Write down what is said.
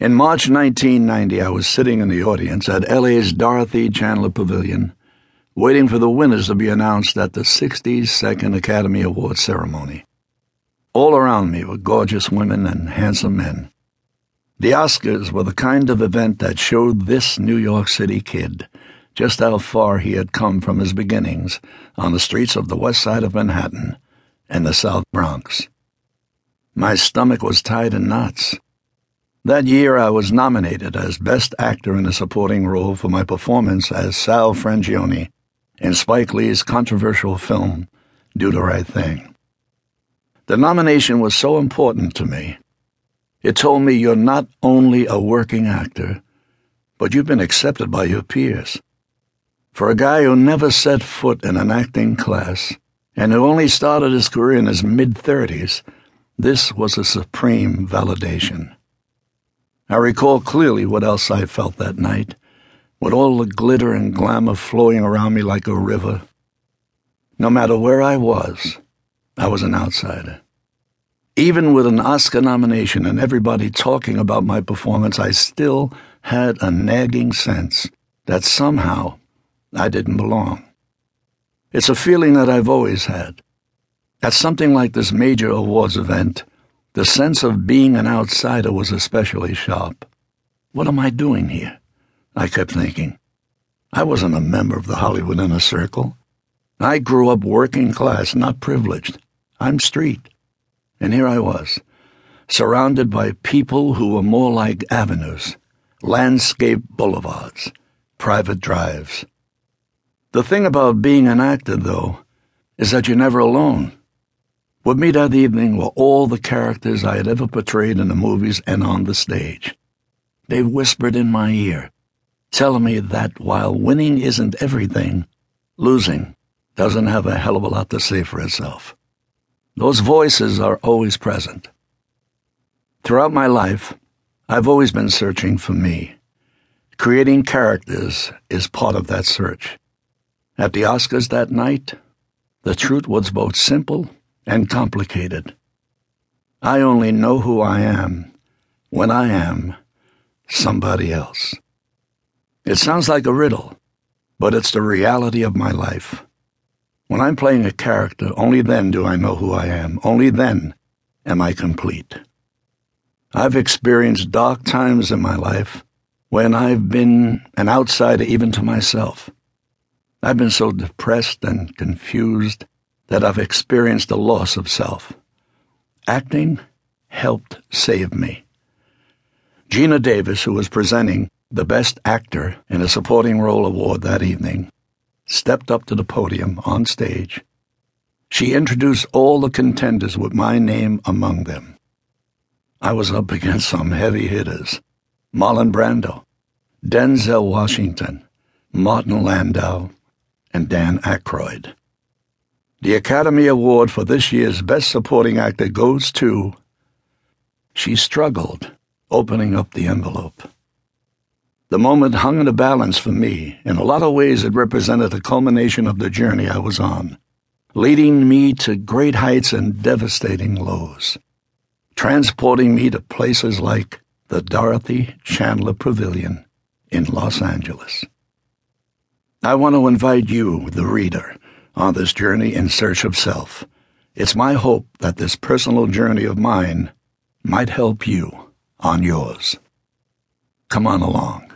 In March 1990, I was sitting in the audience at LA's Dorothy Chandler Pavilion, waiting for the winners to be announced at the 62nd Academy Awards ceremony. All around me were gorgeous women and handsome men. The Oscars were the kind of event that showed this New York City kid just how far he had come from his beginnings on the streets of the west side of Manhattan and the South Bronx. My stomach was tied in knots. That year I was nominated as Best Actor in a Supporting Role for my performance as Sal Frangione in Spike Lee's controversial film, Do the Right Thing. The nomination was so important to me it told me you're not only a working actor, but you've been accepted by your peers. For a guy who never set foot in an acting class and who only started his career in his mid 30s, this was a supreme validation. I recall clearly what else I felt that night, with all the glitter and glamour flowing around me like a river. No matter where I was, I was an outsider. Even with an Oscar nomination and everybody talking about my performance, I still had a nagging sense that somehow I didn't belong. It's a feeling that I've always had. At something like this major awards event, the sense of being an outsider was especially sharp. What am I doing here? I kept thinking. I wasn't a member of the Hollywood Inner Circle. I grew up working class, not privileged. I'm street. And here I was, surrounded by people who were more like avenues, landscape boulevards, private drives. The thing about being an actor, though, is that you're never alone. With me that evening were all the characters I had ever portrayed in the movies and on the stage. They whispered in my ear, telling me that while winning isn't everything, losing doesn't have a hell of a lot to say for itself. Those voices are always present. Throughout my life, I've always been searching for me. Creating characters is part of that search. At the Oscars that night, the truth was both simple and complicated. I only know who I am when I am somebody else. It sounds like a riddle, but it's the reality of my life. When I'm playing a character, only then do I know who I am. Only then am I complete. I've experienced dark times in my life when I've been an outsider even to myself. I've been so depressed and confused that I've experienced a loss of self. Acting helped save me. Geena Davis, who was presenting the Best Actor in a Supporting Role award that evening, stepped up to the podium on stage. She introduced all the contenders with my name among them. I was up against some heavy hitters Marlon Brando, Denzel Washington, Martin Landau, and Dan Aykroyd. The Academy Award for this year's Best Supporting Actor goes to. She struggled, opening up the envelope. The moment hung in a balance for me. In a lot of ways, it represented the culmination of the journey I was on, leading me to great heights and devastating lows, transporting me to places like the Dorothy Chandler Pavilion in Los Angeles. I want to invite you, the reader, on this journey in search of self. It's my hope that this personal journey of mine might help you on yours. Come on along.